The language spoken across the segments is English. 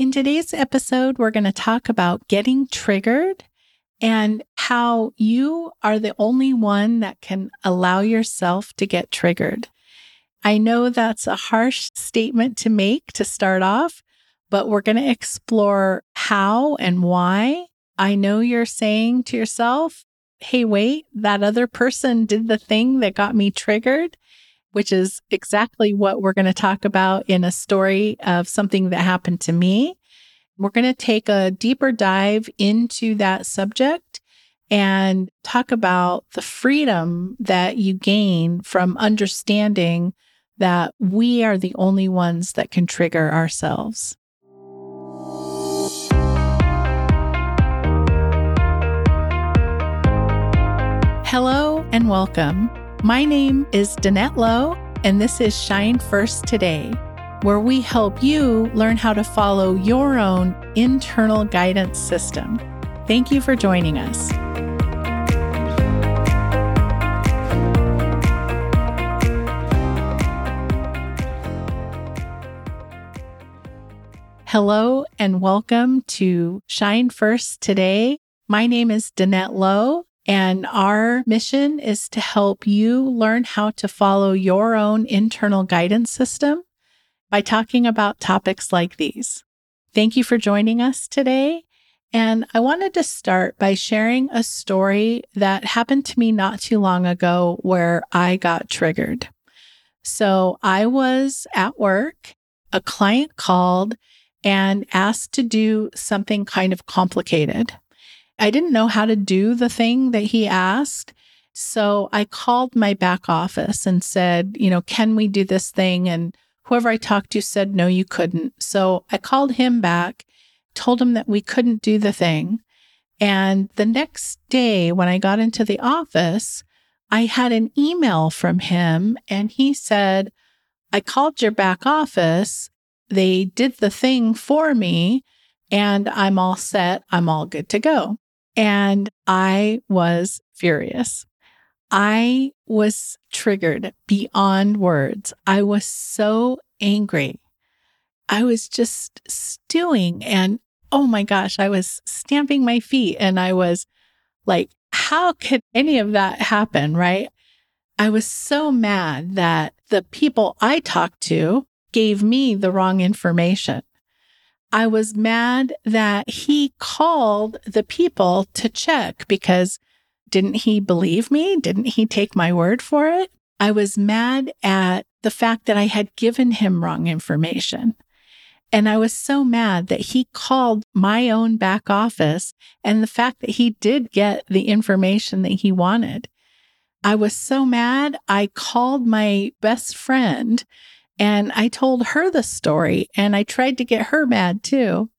In today's episode, we're going to talk about getting triggered and how you are the only one that can allow yourself to get triggered. I know that's a harsh statement to make to start off, but we're going to explore how and why. I know you're saying to yourself, hey, wait, that other person did the thing that got me triggered, which is exactly what we're going to talk about in a story of something that happened to me. We're going to take a deeper dive into that subject and talk about the freedom that you gain from understanding that we are the only ones that can trigger ourselves. Hello and welcome. My name is Danette Lowe, and this is Shine First Today where we help you learn how to follow your own internal guidance system. Thank you for joining us. Hello and welcome to Shine First Today. My name is Danette Lowe, and our mission is to help you learn how to follow your own internal guidance system by talking about topics like these. Thank you for joining us today. And I wanted to start by sharing a story that happened to me not too long ago where I got triggered. So I was at work, a client called and asked to do something kind of complicated. I didn't know how to do the thing that he asked. So I called my back office and said, you know, can we do this thing? And Whoever I talked to said, no, you couldn't. So I called him back, told him that we couldn't do the thing. And the next day, when I got into the office, I had an email from him and he said, I called your back office. They did the thing for me and I'm all set. I'm all good to go. And I was furious. I was triggered beyond words. I was so angry. I was just stewing and oh my gosh, I was stamping my feet and I was like, how could any of that happen? Right. I was so mad that the people I talked to gave me the wrong information. I was mad that he called the people to check because didn't he believe me? Didn't he take my word for it? I was mad at the fact that I had given him wrong information. And I was so mad that he called my own back office and the fact that he did get the information that he wanted. I was so mad. I called my best friend and I told her the story and I tried to get her mad too.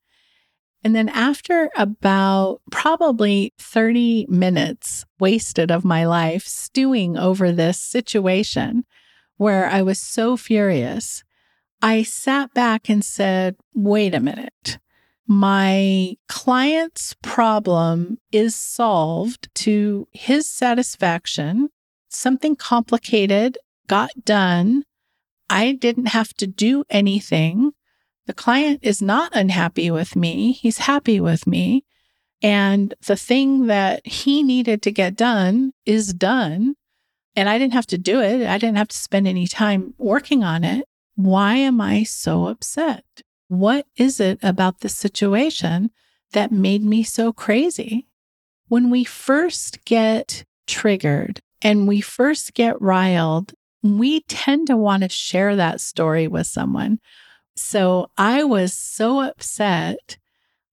And then after about probably 30 minutes wasted of my life stewing over this situation where I was so furious, I sat back and said, wait a minute. My client's problem is solved to his satisfaction. Something complicated got done. I didn't have to do anything. The client is not unhappy with me, he's happy with me. And the thing that he needed to get done is done. And I didn't have to do it. I didn't have to spend any time working on it. Why am I so upset? What is it about this situation that made me so crazy? When we first get triggered and we first get riled, we tend to want to share that story with someone. So I was so upset.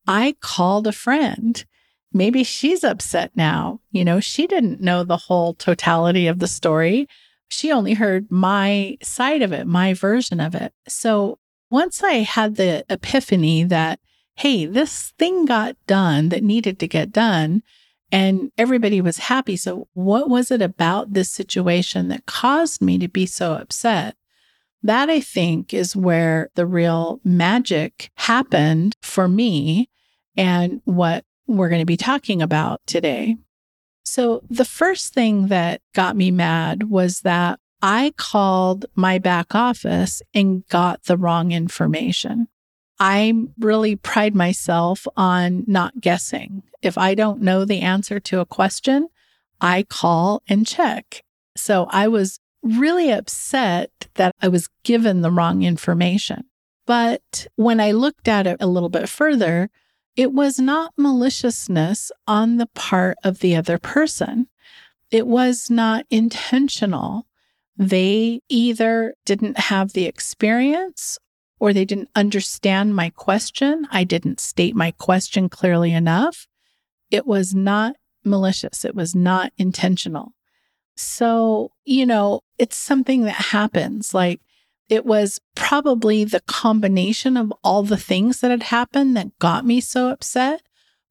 I called a friend. Maybe she's upset now. You know, she didn't know the whole totality of the story. She only heard my side of it, my version of it. So once I had the epiphany that, hey, this thing got done that needed to get done, and everybody was happy. So, what was it about this situation that caused me to be so upset? That I think is where the real magic happened for me and what we're going to be talking about today. So, the first thing that got me mad was that I called my back office and got the wrong information. I really pride myself on not guessing. If I don't know the answer to a question, I call and check. So I was really upset that I was given the wrong information. But when I looked at it a little bit further, it was not maliciousness on the part of the other person. It was not intentional. They either didn't have the experience or they didn't understand my question. I didn't state my question clearly enough. It was not malicious, it was not intentional. So, you know, it's something that happens. Like it was probably the combination of all the things that had happened that got me so upset.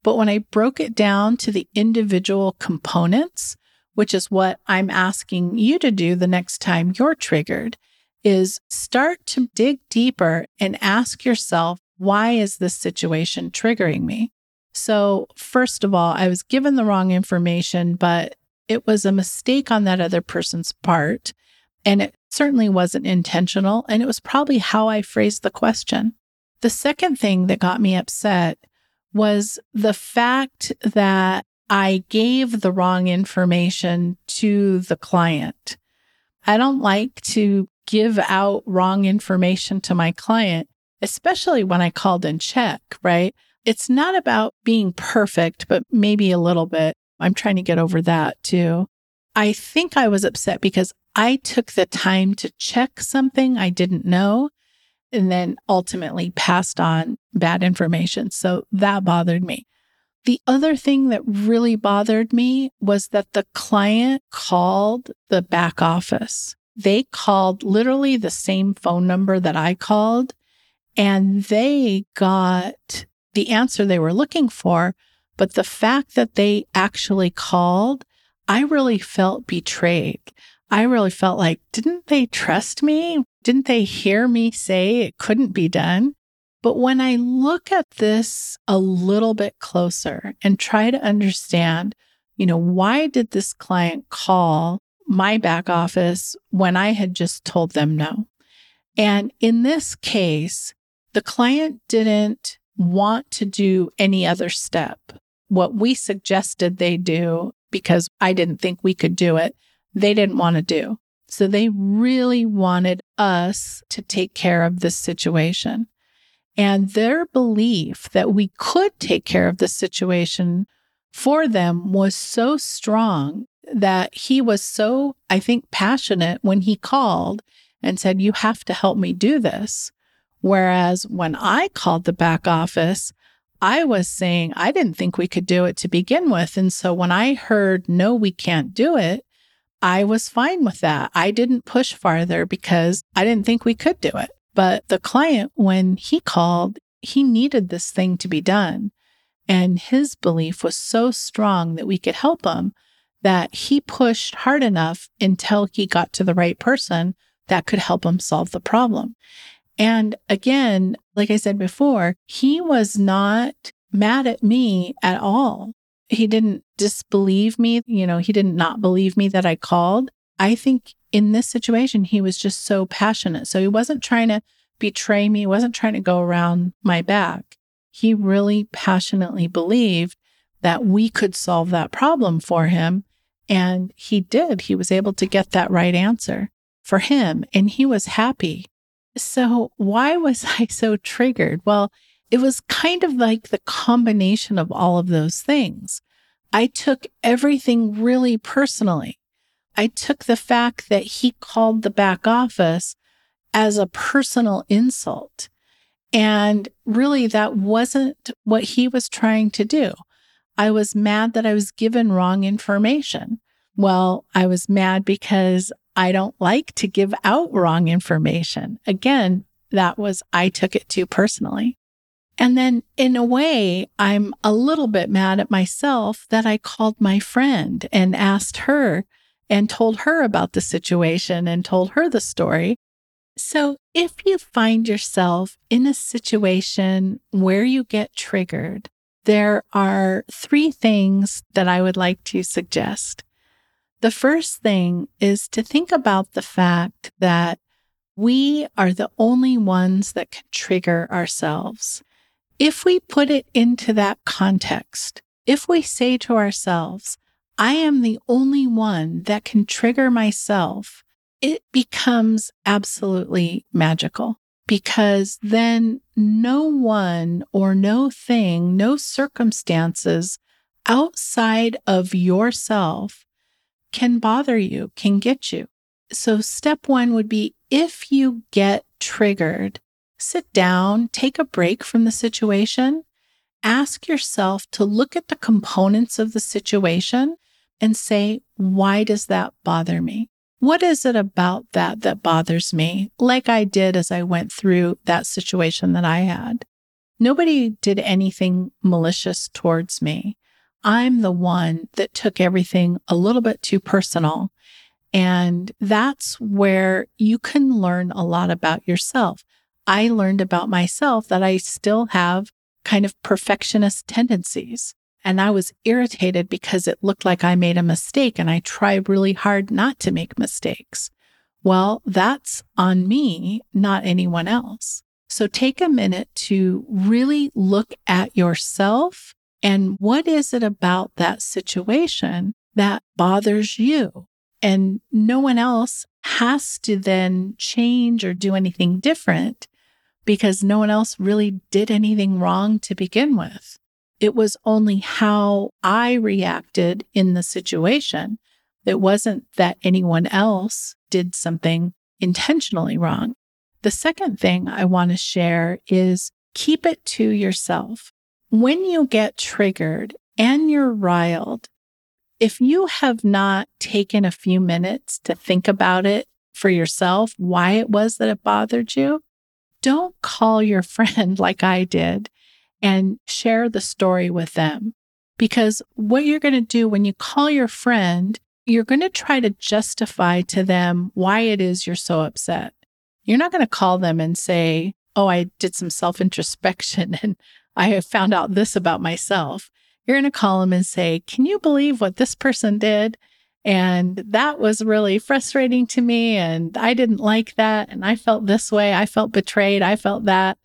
But when I broke it down to the individual components, which is what I'm asking you to do the next time you're triggered, is start to dig deeper and ask yourself, why is this situation triggering me? So, first of all, I was given the wrong information, but it was a mistake on that other person's part. And it certainly wasn't intentional. And it was probably how I phrased the question. The second thing that got me upset was the fact that I gave the wrong information to the client. I don't like to give out wrong information to my client, especially when I called in check, right? It's not about being perfect, but maybe a little bit. I'm trying to get over that too. I think I was upset because I took the time to check something I didn't know and then ultimately passed on bad information. So that bothered me. The other thing that really bothered me was that the client called the back office. They called literally the same phone number that I called, and they got the answer they were looking for. But the fact that they actually called, I really felt betrayed. I really felt like, didn't they trust me? Didn't they hear me say it couldn't be done? But when I look at this a little bit closer and try to understand, you know, why did this client call my back office when I had just told them no? And in this case, the client didn't want to do any other step. What we suggested they do, because I didn't think we could do it, they didn't want to do. So they really wanted us to take care of this situation. And their belief that we could take care of the situation for them was so strong that he was so, I think, passionate when he called and said, You have to help me do this. Whereas when I called the back office, I was saying I didn't think we could do it to begin with. And so when I heard, No, we can't do it, I was fine with that. I didn't push farther because I didn't think we could do it. But the client, when he called, he needed this thing to be done. And his belief was so strong that we could help him that he pushed hard enough until he got to the right person that could help him solve the problem. And again, like I said before, he was not mad at me at all. He didn't disbelieve me. You know, he didn't not believe me that I called. I think in this situation, he was just so passionate. So he wasn't trying to betray me, he wasn't trying to go around my back. He really passionately believed that we could solve that problem for him. And he did. He was able to get that right answer for him, and he was happy. So, why was I so triggered? Well, it was kind of like the combination of all of those things. I took everything really personally. I took the fact that he called the back office as a personal insult. And really, that wasn't what he was trying to do. I was mad that I was given wrong information. Well, I was mad because I don't like to give out wrong information. Again, that was, I took it too personally. And then in a way, I'm a little bit mad at myself that I called my friend and asked her and told her about the situation and told her the story. So, if you find yourself in a situation where you get triggered, there are three things that I would like to suggest. The first thing is to think about the fact that we are the only ones that can trigger ourselves. If we put it into that context, if we say to ourselves, I am the only one that can trigger myself, it becomes absolutely magical because then no one or no thing, no circumstances outside of yourself can bother you, can get you. So, step one would be if you get triggered, sit down, take a break from the situation, ask yourself to look at the components of the situation and say, why does that bother me? What is it about that that bothers me? Like I did as I went through that situation that I had. Nobody did anything malicious towards me. I'm the one that took everything a little bit too personal. And that's where you can learn a lot about yourself. I learned about myself that I still have kind of perfectionist tendencies. And I was irritated because it looked like I made a mistake and I tried really hard not to make mistakes. Well, that's on me, not anyone else. So take a minute to really look at yourself and what is it about that situation that bothers you? And no one else has to then change or do anything different because no one else really did anything wrong to begin with. It was only how I reacted in the situation. It wasn't that anyone else did something intentionally wrong. The second thing I want to share is keep it to yourself. When you get triggered and you're riled, if you have not taken a few minutes to think about it for yourself, why it was that it bothered you, don't call your friend like I did and share the story with them. Because what you're going to do when you call your friend, you're going to try to justify to them why it is you're so upset. You're not going to call them and say, Oh, I did some self introspection and I have found out this about myself. You're going to call them and say, Can you believe what this person did? And that was really frustrating to me. And I didn't like that. And I felt this way. I felt betrayed. I felt that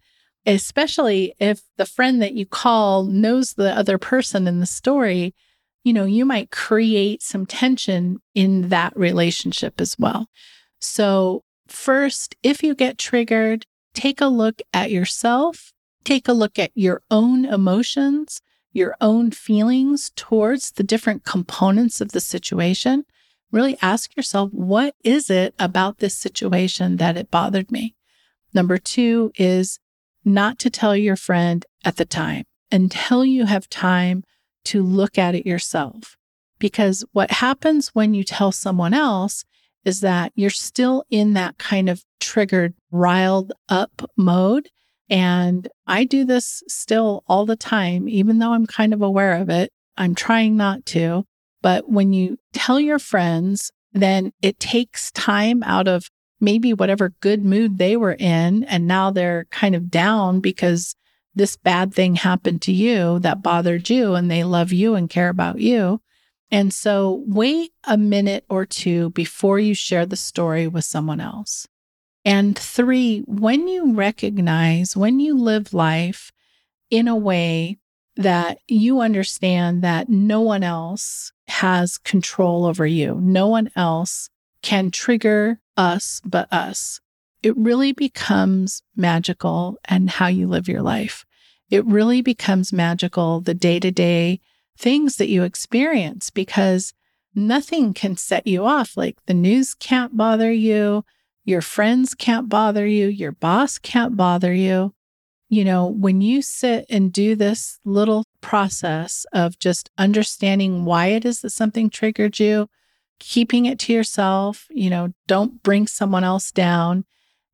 especially if the friend that you call knows the other person in the story, you know, you might create some tension in that relationship as well. So, first, if you get triggered, take a look at yourself, take a look at your own emotions, your own feelings towards the different components of the situation. Really ask yourself, what is it about this situation that it bothered me? Number two is not to tell your friend at the time until you have time to look at it yourself. Because what happens when you tell someone else is that you're still in that kind of triggered, riled up mode. And I do this still all the time, even though I'm kind of aware of it. I'm trying not to. But when you tell your friends, then it takes time out of maybe whatever good mood they were in. And now they're kind of down because this bad thing happened to you that bothered you and they love you and care about you. And so wait a minute or two before you share the story with someone else. And three, when you recognize, when you live life in a way that you understand that no one else has control over you, no one else can trigger us but us. It really becomes magical and how you live your life. It really becomes magical the day to day things that you experience because nothing can set you off. Like the news can't bother you, your friends can't bother you, your boss can't bother you. You know, when you sit and do this little process of just understanding why it is that something triggered you, keeping it to yourself, you know, don't bring someone else down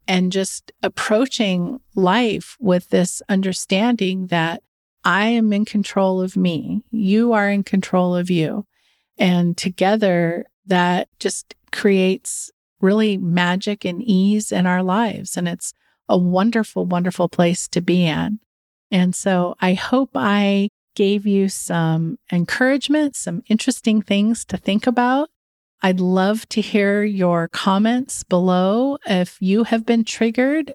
and just approaching life with this understanding that I am in control of me, you are in control of you. And together that just creates really magic and ease in our lives. And it's a wonderful, wonderful place to be in. And so I hope I gave you some encouragement, some interesting things to think about I'd love to hear your comments below if you have been triggered.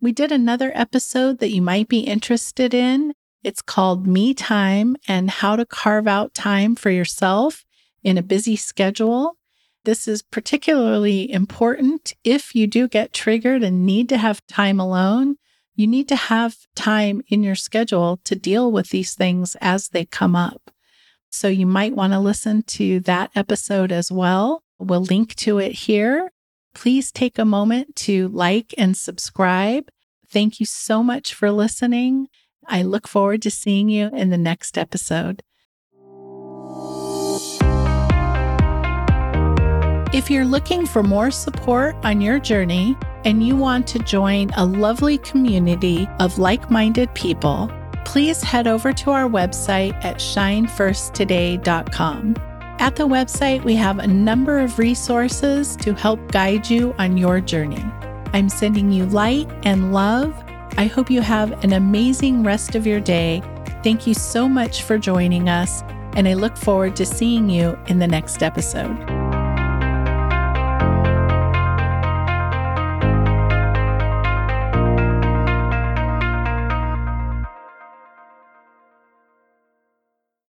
We did another episode that you might be interested in. It's called Me Time and how to carve out time for yourself in a busy schedule. This is particularly important if you do get triggered and need to have time alone. You need to have time in your schedule to deal with these things as they come up. So you might want to listen to that episode as well. We'll link to it here. Please take a moment to like and subscribe. Thank you so much for listening. I look forward to seeing you in the next episode. If you're looking for more support on your journey and you want to join a lovely community of like minded people, please head over to our website at shinefirsttoday.com. At the website, we have a number of resources to help guide you on your journey. I'm sending you light and love. I hope you have an amazing rest of your day. Thank you so much for joining us, and I look forward to seeing you in the next episode.